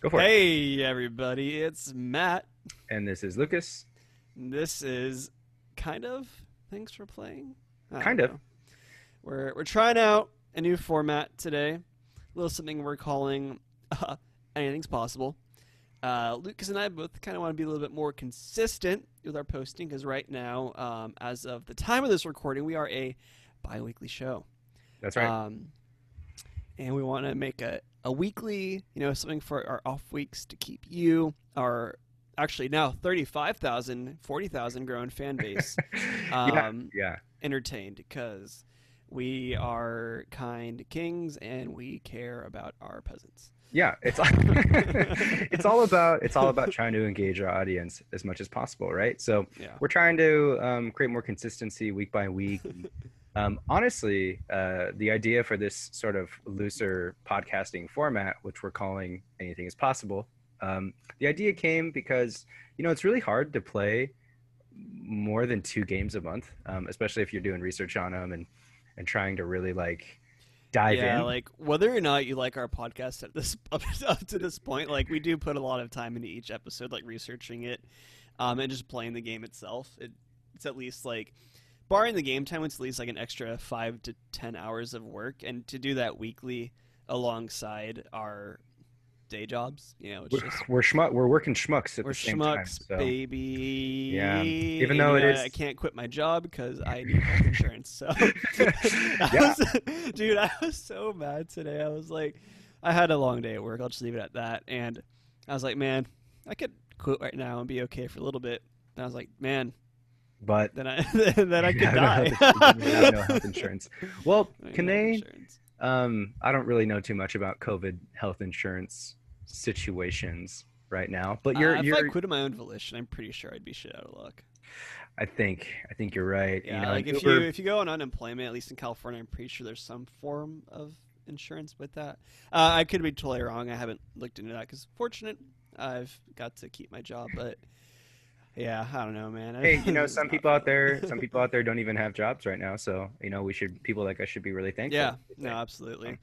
Go for it. Hey, everybody, it's Matt. And this is Lucas. This is kind of thanks for playing. Kind of. We're we're trying out a new format today. A little something we're calling uh, anything's possible. Uh, Lucas and I both kind of want to be a little bit more consistent with our posting because right now, um, as of the time of this recording, we are a bi-weekly show. That's right. Um, and we want to make a, a weekly, you know, something for our off weeks to keep you, our actually now 35,000, 40,000 growing fan base yeah, um, yeah. entertained because we are kind kings and we care about our peasants. Yeah, it's it's all about it's all about trying to engage our audience as much as possible, right? So Yeah. we're trying to um, create more consistency week by week. um, honestly, uh, the idea for this sort of looser podcasting format, which we're calling "Anything Is Possible," um, the idea came because you know it's really hard to play more than two games a month, um, especially if you're doing research on them and and trying to really like dive yeah, in. Yeah, like whether or not you like our podcast at this up, up to this point, like we do put a lot of time into each episode, like researching it, um, and just playing the game itself. It, it's at least like, barring the game time, it's at least like an extra five to ten hours of work, and to do that weekly alongside our day jobs, you know, we're just we're, schmuck, we're working schmucks at the same schmucks, time. So. baby. Yeah, even though you it is- uh, I can't quit my job because I need health insurance. So, I was- dude, I was so mad today. I was like, I had a long day at work. I'll just leave it at that. And I was like, man, I could quit right now and be okay for a little bit. And I was like, man, but then I then I could die. no health insurance. Well, can they? insurance. Um, I don't really know too much about COVID health insurance situations right now, but you're uh, if you're. I quit of my own volition, I'm pretty sure I'd be shit out of luck. I think I think you're right. Yeah, you know, like if Uber- you if you go on unemployment, at least in California, I'm pretty sure there's some form of insurance with that. Uh, I could be totally wrong. I haven't looked into that because fortunate I've got to keep my job, but yeah, I don't know, man. Hey, you know, some people out there, some people out there don't even have jobs right now. So you know, we should people like us should be really thankful. Yeah, no, absolutely,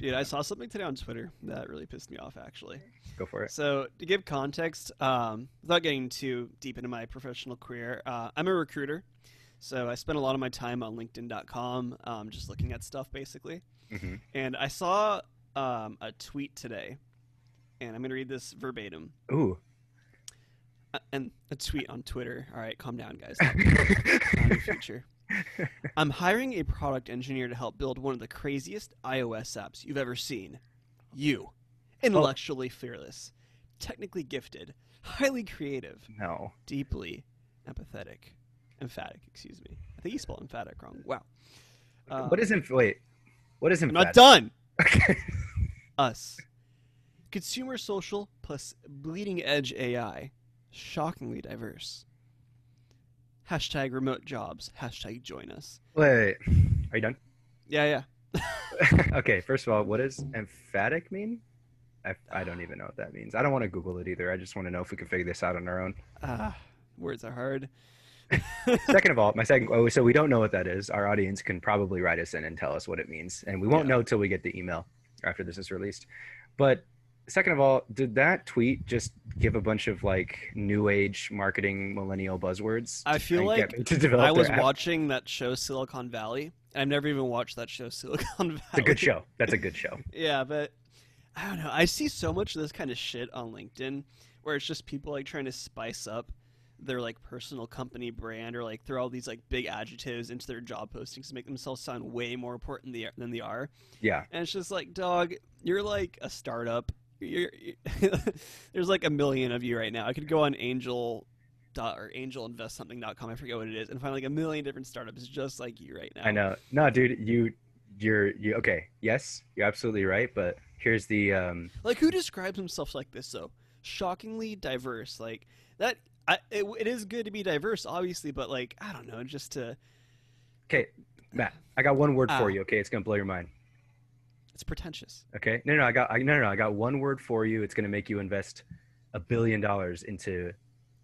dude. I saw something today on Twitter that really pissed me off. Actually, Go for it. So, to give context, um, without getting too deep into my professional career, uh, I'm a recruiter. So, I spend a lot of my time on LinkedIn.com, um, just looking at stuff basically. hmm And I saw um, a tweet today, and I'm going to read this verbatim. Ooh. Uh, and a tweet on Twitter. All right, calm down, guys. Future. I'm hiring a product engineer to help build one of the craziest iOS apps you've ever seen. You, intellectually fearless, technically gifted, highly creative, no. deeply empathetic, emphatic. Excuse me. I think you spelled emphatic wrong. Wow. Uh, what is inf- wait? What is I'm emphatic? not done. Us. Consumer social plus bleeding edge AI. Shockingly diverse. Hashtag remote jobs. Hashtag join us. Wait, are you done? Yeah, yeah. okay, first of all, what does emphatic mean? I, I don't even know what that means. I don't want to Google it either. I just want to know if we can figure this out on our own. Ah, words are hard. Second of all, my second, oh, so we don't know what that is. Our audience can probably write us in and tell us what it means. And we won't Yeah. know till we get the email after this is released. But second of all, did that tweet just give a bunch of like new age marketing millennial buzzwords? I feel try and get like me to develop I was watching that show Silicon Valley. I've never even watched that show Silicon Valley. It's a good show. That's a good show. Yeah, but I don't know. I see so much of this kind of shit on LinkedIn where it's just people like trying to spice up their like personal company brand or like throw all these like big adjectives into their job postings to make themselves sound way more important than they are. Yeah. And it's just like, dog, you're like a startup. You're, there's like a million of you right now. I could go on Angel dot or angelinvestsomething.com. I forget what it is, and find like a million different startups just like you right now. I know. No, dude, you, you're, you, okay. Yes, you're absolutely right. But here's the, um, Like who describes himself like this though? Shockingly diverse. Like that. I, it, it is good to be diverse, obviously, but like I don't know, just to okay, Matt, I got one word Ah. for you. Okay. It's going to blow your mind. It's pretentious. Okay. No, no, I got, I, no, no, no, I got one word for you. It's going to make you invest a billion dollars into,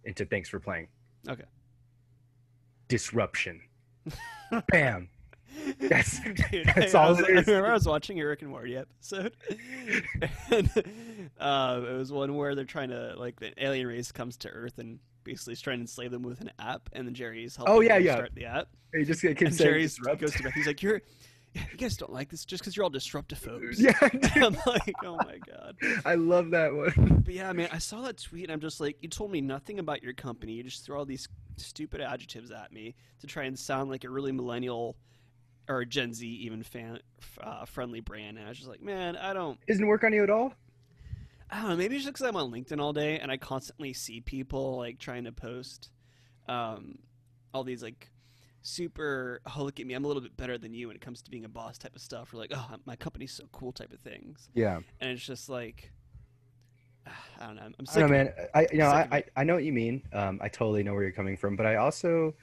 into thanks for playing. Okay. Disruption. Bam. That's- Dude, that's I, all was, it I remember I was watching a Rick and Morty episode, and uh, it was one where they're trying to like the alien race comes to Earth and basically is trying to enslave them with an app, and then Jerry's helping Oh, yeah, yeah. start the app, He just keeps and saying Jerry's disrupt. goes to Beth. He's like, "You're, you guys don't like this just because you're all disruptive folks." Yeah, I'm like, "Oh my god." I love that one. But yeah, man, I saw that tweet and I'm just like, you told me nothing about your company. You just throw all these stupid adjectives at me to try and sound like a really millennial or Gen Z even fan uh, friendly brand. And I was just like, man, I don't, Isn't work on you at all? I don't know. Maybe it's just because I'm on LinkedIn all day and I constantly see people like trying to post um, all these like super, oh look at me, I'm a little bit better than you when it comes to being a boss type of stuff, or like, oh my company's so cool type of things. Yeah. And it's just like. I don't know. I'm sick know, man. I you know I, I. I know what you mean. Um, I totally know where you're coming from, but I also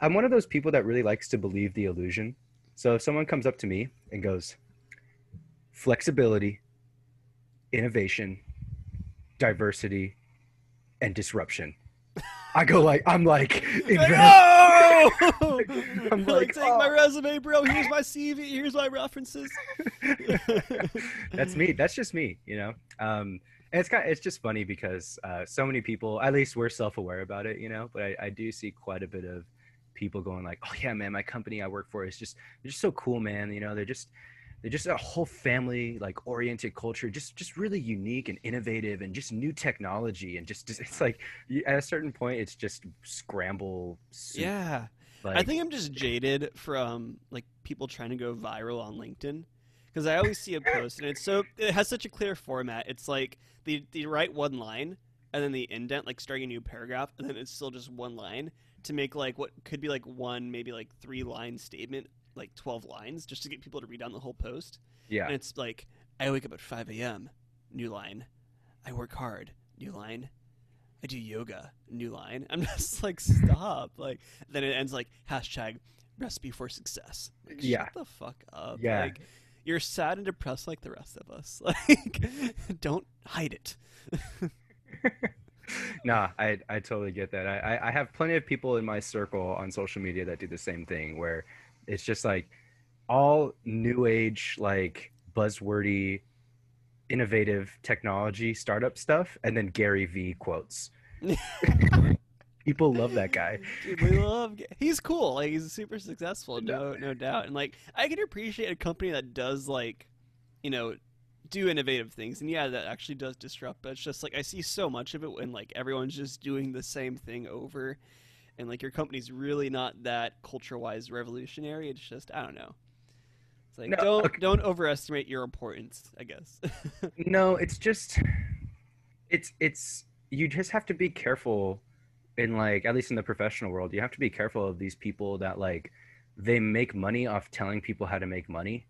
I'm one of those people that really likes to believe the illusion. So if someone comes up to me and goes, flexibility, innovation, diversity, and disruption, I go like I'm like, invent- No! I'm like, take my "Oh." resume, bro. Here's my CV. Here's my references. that's me. That's just me, you know. Um, and it's kind. it's just funny because uh, so many people, at least we're self-aware about it, you know. But I, I do see quite a bit of people going like, "Oh yeah, man, my company I work for is just they're just so cool, man. You know, they're just they're just a whole family like oriented culture, just just really unique and innovative, and just new technology, and just, just it's like at a certain point, it's just scramble. soup. Yeah, like, I think I'm just jaded from like people trying to go viral on LinkedIn because I always see a post and it's so it has such a clear format. It's like the they write one line and then the indent like starting a new paragraph and then it's still just one line to make like what could be like one maybe like three line statement like 12 lines just to get people to read down the whole post. yeah, And it's like, I wake up at 5 a.m., new line. I work hard, new line. I do yoga, new line. I'm just like, stop. Like, then it ends like, hashtag recipe for success. Like, shut Yeah. the fuck up. Yeah. Like, you're sad and depressed like the rest of us. Like, don't hide it. nah, I I totally get that. I I have plenty of people in my circle on social media that do the same thing, where it's just like all new age, like buzzwordy, innovative technology startup stuff, and then Gary V quotes. people love that guy. Dude, we love. He's cool. Like he's super successful. No, no doubt. And like I can appreciate a company that does like, you know, do innovative things. And yeah, that actually does disrupt. But it's just like I see so much of it when like everyone's just doing the same thing over, and like your company's really not that culture-wise revolutionary. It's just I don't know. It's like No, don't okay. don't overestimate your importance. I guess. No, it's just it's it's you just have to be careful in like at least in the professional world, you have to be careful of these people that like they make money off telling people how to make money.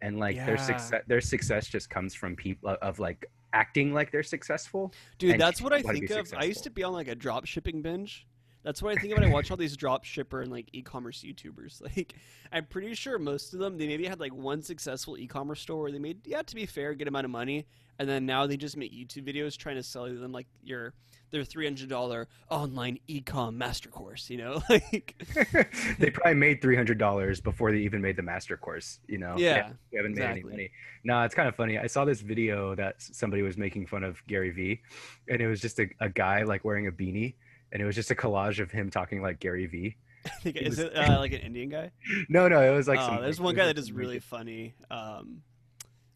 And like their success their success just comes from people uh, of like acting like they're successful. Dude, that's what I think of. I used to be on like a drop shipping binge. That's what I think of when I watch all these drop shipper and like e-commerce YouTubers. Like, I'm pretty sure most of them they maybe had like one successful e-commerce store where they made yeah to be fair a good amount of money, and then now they just make YouTube videos trying to sell them like your their three hundred dollar online e-com master course. You know, like they probably made three hundred dollars before they even made the master course. You know, Yeah, they haven't made any exactly. money. No, it's kind of funny. I saw this video that somebody was making fun of Gary Vee, and it was just a, a guy like wearing a beanie, and it was just a collage of him talking like Gary Vee. I think is was- it uh, like an Indian guy? No, no, it was like oh, some. there's it one guy that is really weird- funny um,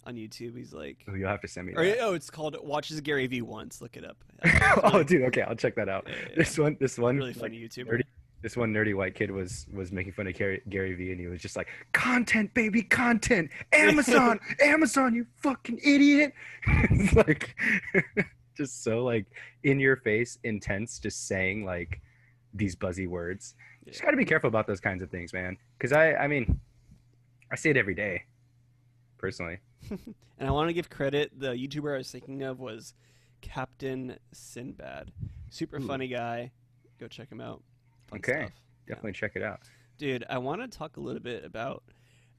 on YouTube. He's like, Oh, you'll have to send me. or, That. oh, it's called Watches Gary V once. Look it up. oh, dude. Okay, I'll check that out. Yeah, yeah, This one, this one, really like, funny YouTuber. nerdy- this one nerdy white kid was was making fun of Gary, Gary Vee, and he was just like, "Content, baby, content. Amazon, Amazon, you fucking idiot!" it's like just so like in your face, intense, just saying like these buzzy words. Just got to be careful about those kinds of things, man. Because I, I mean, I see it every day, personally. And I want to give credit. The YouTuber I was thinking of was Captain Sinbad. Super Ooh. funny guy. Go check him out. Fun Okay. stuff. Definitely check it out. Dude, I want to talk a little bit about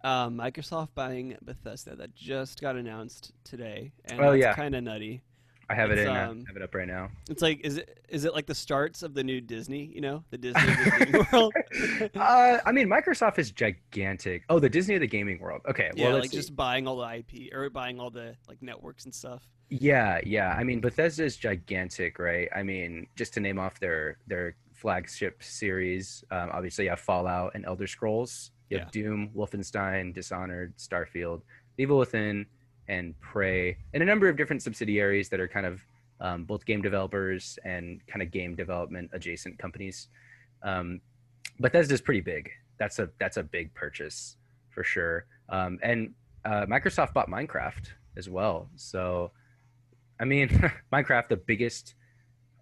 um, Microsoft buying Bethesda that just got announced today. And Oh, yeah. kind of nutty. I have it in. uh, um, I have it up right now. It's like is it is it like the starts of the new Disney? You know, the Disney gaming world. uh, I mean, Microsoft is gigantic. Oh, the Disney of the gaming world. Okay, well, yeah, let's like see. just buying all the IP or buying all the like networks and stuff. Yeah, yeah. I mean, Bethesda is gigantic, right? I mean, just to name off their their flagship series, um, obviously you have Fallout and Elder Scrolls. You have Doom, Wolfenstein, Dishonored, Starfield, Evil Within, and Prey, and a number of different subsidiaries that are kind of um, both game developers and kind of game development adjacent companies. Um, Bethesda's pretty big. That's a that's a big purchase for sure. Um, and uh, Microsoft bought Minecraft as well, so. I mean, Minecraft, the biggest,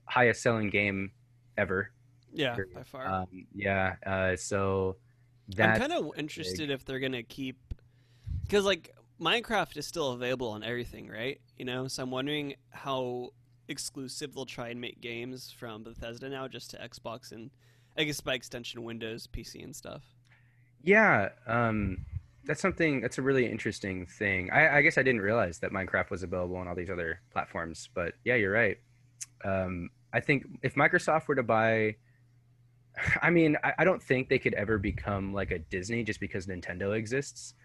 highest selling game ever. Yeah, by far. Um, yeah. Uh, so I'm kind of interested if they're gonna keep because like Minecraft is still available on everything, right? You know, so I'm wondering how exclusive they'll try and make games from Bethesda now, just to Xbox and I guess by extension Windows, PC, and stuff. yeah. Um, that's something. That's a really interesting thing. I, I guess I didn't realize that Minecraft was available on all these other platforms. But yeah, you're right. Um, I think if Microsoft were to buy. I mean, I, I don't think they could ever become like a Disney just because Nintendo exists.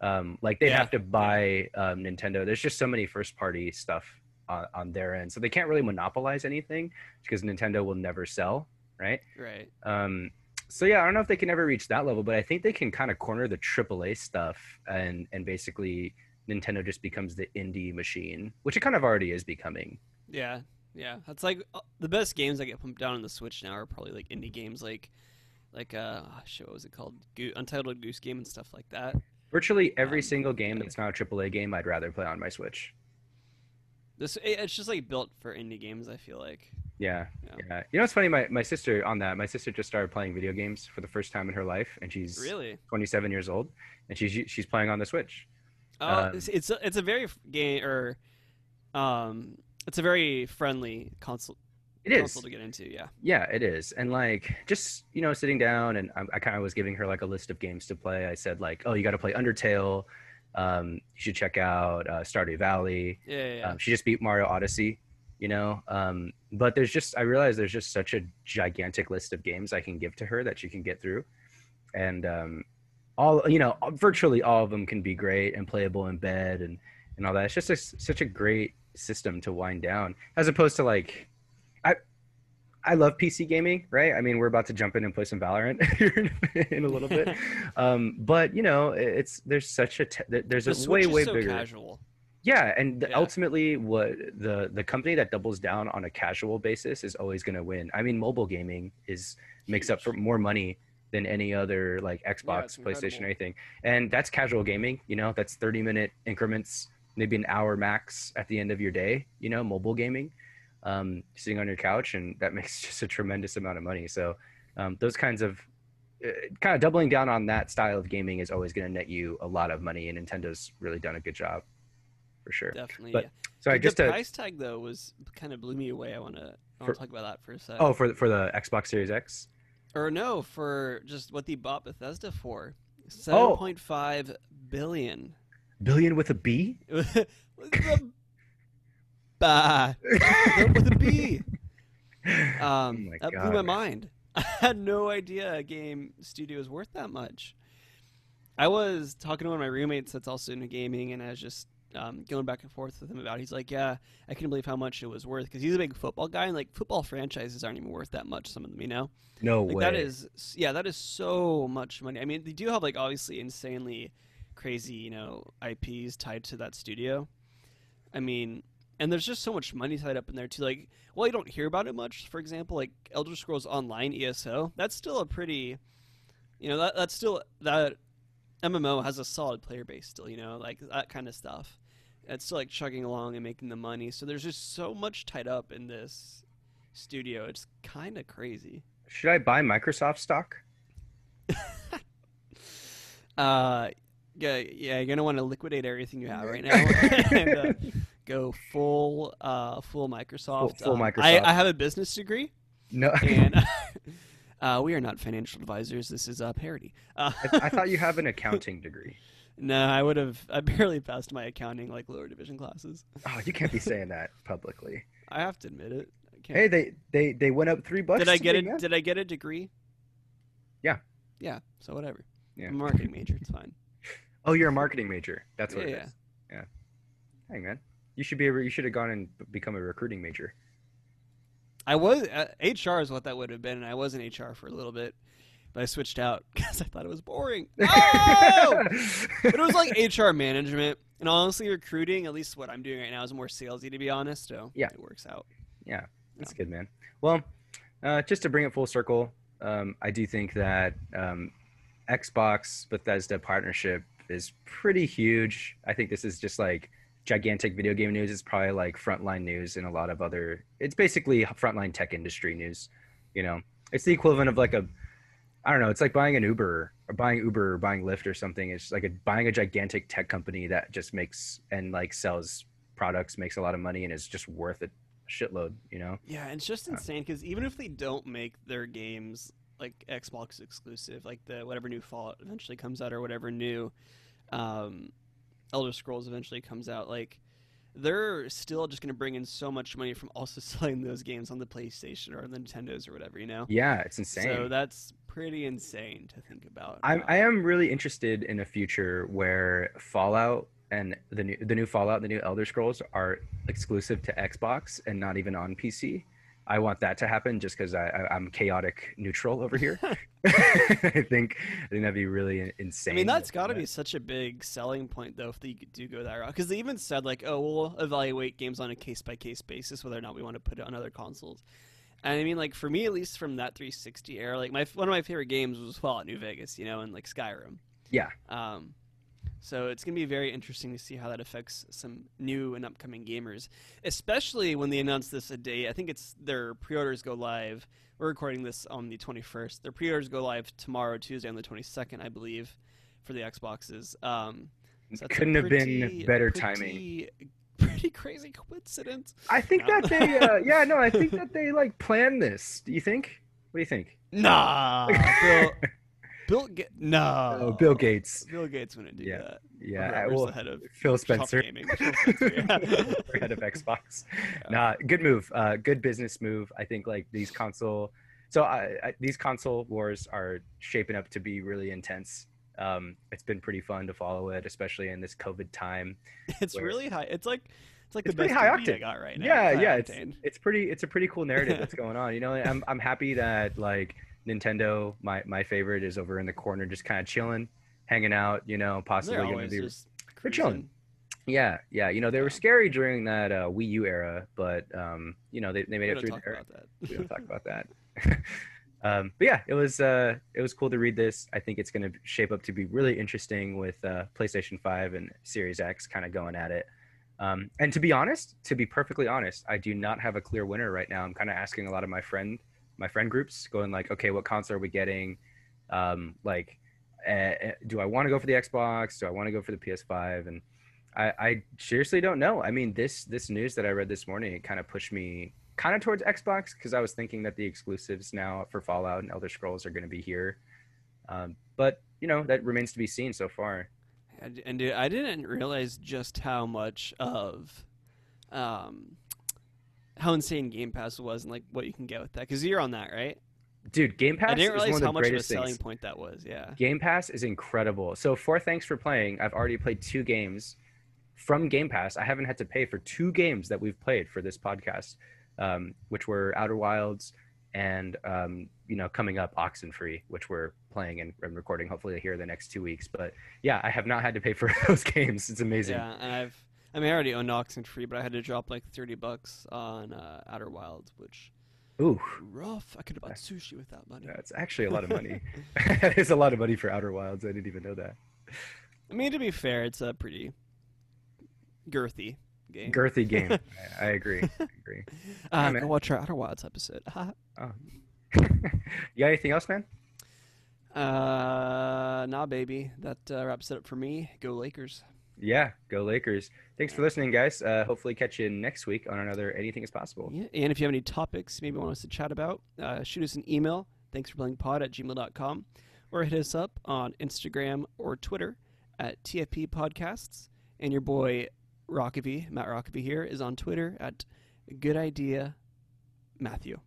Um, like they'd Yeah. have to buy um, Nintendo. There's just so many first party stuff on, on their end, so they can't really monopolize anything because Nintendo will never sell, right? Right. Um, so yeah, I don't know if they can ever reach that level, but I think they can kind of corner the AAA stuff and and basically Nintendo just becomes the indie machine, which it kind of already is becoming. Yeah. Yeah. That's like uh, the best games that get pumped down on the Switch now are probably like indie games like like uh oh, shit, what was it called? Go- Untitled Goose Game and stuff like that. Virtually every Um, single game that's not a AAA game, I'd rather play on my Switch. This it's just like built for indie games. I feel like. Yeah, Yeah. yeah. You know what's funny? My my sister on that. My sister just started playing video games for the first time in her life, and she's Really. 27 years old, and she's she's playing on the Switch. Oh, Um, it's it's a, it's a very game or, um, it's a very friendly console It is. to get into. Yeah. Yeah, it is. And like just, you know, sitting down and I, I kind of was giving her like a list of games to play. I said like, "Oh, you got to play Undertale. Um, you should check out uh, Stardew Valley." Yeah. Yeah. yeah. Um, she just beat Mario Odyssey, you know. Um, but there's just I realize there's just such a gigantic list of games I can give to her that she can get through. And um all, you know, virtually all of them can be great and playable in bed and and all that. It's just a, such a great system to wind down as opposed to like I I love PC gaming, right? I mean, we're about to jump in and play some Valorant here in, in a little bit, um, but you know, it's there's such a te- there's the a Switch way way so bigger. casual. Yeah, and the- Yeah. ultimately, what the the company that doubles down on a casual basis is always going to win. I mean, mobile gaming is makes up for more money than any other like Xbox, it's PlayStation, or anything. And that's casual gaming. You know, that's thirty minute increments, maybe an hour max at the end of your day. You know, mobile gaming, um, sitting on your couch, and that makes just a tremendous amount of money. So, um, those kinds of uh, kind of doubling down on that style of gaming is always going to net you a lot of money, and Nintendo's really done a good job, for sure. Definitely. But- yeah. Sorry, the just to price tag though was kind of blew me away. I want to I want to talk about that for a sec. oh for the, for the Xbox Series X. Or no, for just what they bought Bethesda for. Oh. Seven point five billion. Billion with a B? The- bah. with a B. Um, Oh my that God, blew my mind. I had no idea a game studio was worth that much. I was talking to one of my roommates that's also into gaming, and I was just um, going back and forth with him about. It. He's like, "Yeah, I couldn't believe how much it was worth because he's a big football guy, and like football franchises aren't even worth that much. Some of them, you know." No Like way. that is yeah, that is so much money. I mean, they do have like obviously insanely crazy, you know, IPs tied to that studio. I mean, and there's just so much money tied up in there too. Like, well, you don't hear about it much. For example, like Elder Scrolls Online ESO, that's still a pretty, you know, that that's still that MMO has a solid player base still. You know, like that kind of stuff. It's still like chugging along and making the money. So there's just so much tied up in this studio. It's kind of crazy. Should I buy Microsoft stock? Uh, yeah, yeah, you're gonna want to liquidate everything you have right now and uh, go full, uh, full Microsoft. full Um, I, Microsoft. I have a business degree, No. and uh, we are not financial advisors. This is a parody. Uh, I, I thought you have an accounting degree. No, I would have. I barely passed my accounting like lower division classes. Oh, you can't be saying that publicly. I have to admit it. Hey, they they they went up three bucks. did I get it? Did I get a degree? Yeah. Yeah. So whatever. Yeah. I'm a marketing major. It's fine. Oh, you're a marketing major. That's what Yeah, it is. Yeah. Hey, man. You should be. A, you should have gone and become a recruiting major. I was uh, HR is what that would have been, and I was in HR for a little bit, but I switched out because I thought it was boring. Oh! but it was like HR management, and honestly, recruiting. At least what I'm doing right now is more salesy, to be honest. So Yeah. it works out. Yeah, that's good, man. Well, uh, just to bring it full circle, um, I do think that um, Xbox Bethesda partnership is pretty huge. I think this is just like gigantic video game news. It's probably like frontline news and a lot of other. It's basically frontline tech industry news. You know, it's the equivalent of like a. I don't know. It's like buying an Uber or buying Uber or buying Lyft or something. It's like a, buying a gigantic tech company that just makes and like sells products, makes a lot of money, and is just worth a shitload. You know. Yeah, it's just Uh, insane because even if they don't make their games like Xbox exclusive, like the whatever new Fallout eventually comes out or whatever new um, Elder Scrolls eventually comes out, like they're still just going to bring in so much money from also selling those games on the PlayStation or the Nintendos or whatever, you know. Yeah, it's insane. So that's pretty insane to think about. I'm, I um, am really interested in a future where Fallout and the new the new Fallout, and the new Elder Scrolls are exclusive to Xbox and not even on PC. I want that to happen just because I, I I'm chaotic neutral over here. I think I think that'd be really insane. I mean, that's got to be such a big selling point, though, if they do go that route. Because they even said, like, oh, we'll evaluate games on a case by case basis, whether or not we want to put it on other consoles. And I mean, like, for me, at least from that 360 era, like, my one of my favorite games was Fallout New Vegas, you know, and like Skyrim. Yeah. Um, so it's gonna be very interesting to see how that affects some new and upcoming gamers, especially when they announce this a day. I think it's their pre-orders go live. We're recording this on the 21st. Their pre-orders go live tomorrow, Tuesday, on the 22nd, I believe, for the Xboxes. Um, so Couldn't have been better pretty- timing. Pretty crazy coincidence. I think No. that they uh, yeah no I think that they like planned this. Do you think? What do you think? Nah, Bill. Bill. Ga- no. Oh, Bill Gates. Bill Gates wouldn't do Yeah. that. Yeah, well, the head of Phil Spencer. Gaming. Phil Spencer, yeah. head of Xbox. Yeah. Nah, good move. Uh, good business move. I think like these console. So I, I, these console wars are shaping up to be really intense. Um, it's been pretty fun to follow it, especially in this COVID time. It's where- really high. It's like it's like It's the best high TV I octane. got right now. yeah, yeah. It's, it's pretty. It's a pretty cool narrative that's going on. You know, I'm I'm happy that like Nintendo, my my favorite, is over in the corner, just kind of chilling, hanging out. You know, possibly They're to be They're chilling. Yeah, yeah. You know, they were scary during that uh, Wii U era, but um, you know, they, they made it through talk there. about that. We don't talk about that. um, but yeah, it was uh, it was cool to read this. I think it's going to shape up to be really interesting with uh, PlayStation Five and Series X kind of going at it. Um, and to be honest, to be perfectly honest, I do not have a clear winner right now. I'm kind of asking a lot of my friend my friend groups, going like, okay, what console are we getting? Um, like, uh, do I want to go for the Xbox? Do I want to go for the PS5? And I, I seriously don't know. I mean, this this news that I read this morning, it kind of pushed me kind of towards Xbox because I was thinking that the exclusives now for Fallout and Elder Scrolls are going to be here. Um, but you know that remains to be seen so far. And, dude, I didn't realize just how much of, um, how insane Game Pass was and like what you can get with that. Because you're on that, right? Dude, Game Pass I didn't is realize one of how much of a selling things. point that was. Yeah. Game Pass is incredible. So for thanks for playing, I've already played two games from Game Pass. I haven't had to pay for two games that we've played for this podcast, um, which were Outer Wilds and um, you know coming up Oxenfree, which we're playing and, and recording hopefully here the next two weeks. But yeah, I have not had to pay for those games. It's amazing. Yeah, and I've I mean I already own Oxenfree, but I had to drop like thirty bucks on uh, Outer Wilds, which Ooh, rough. I could have bought sushi with that money. that's actually a lot of money. is a lot of money for Outer Wilds. I didn't even know that. I mean, to be fair, it's a pretty girthy game. Girthy game. I, I agree. I agree. uh, go watch our Outer Wilds episode. Oh. you got anything else, man? uh, nah, baby. That uh, wraps it up for me. Go Lakers. Yeah, go Lakers. Thanks for listening, guys. Uh, hopefully, catch you next week on another Anything is Possible. Yeah, and if you have any topics maybe want us to chat about, uh, shoot us an email. Thanks for playing pod at gmail.com or hit us up on Instagram or Twitter at TFP Podcasts, and your boy Rockaby, Matt Rockaby here, is on Twitter at Good Idea Matthew.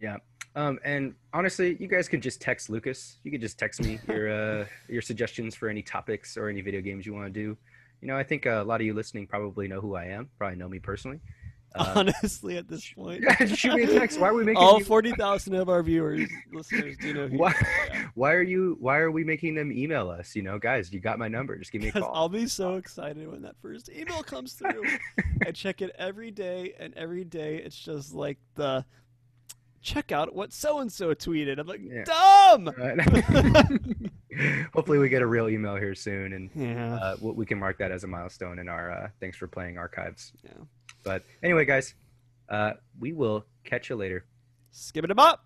Yeah. Um, and honestly, you guys could just text Lucas. You could just text me your uh, your suggestions for any topics or any video games you want to do. You know, I think a lot of you listening probably know who I am. Probably know me personally. Uh, Honestly, at this point, yeah, shoot me a text. Why are we making all you- forty thousand of our viewers, listeners, do know who. Why, Yeah. why are you? Why are we making them email us? You know, guys, you got my number. Just give me a call. I'll be so excited when that first email comes through. I check it every day, and every day it's just like the check out what so and so tweeted. I'm like, Yeah. dumb. Hopefully, we get a real email here soon, and Yeah. uh, we we can mark that as a milestone in our uh, thanks for playing archives. yeah. But anyway, guys, uh, we will catch you later. Skip it up.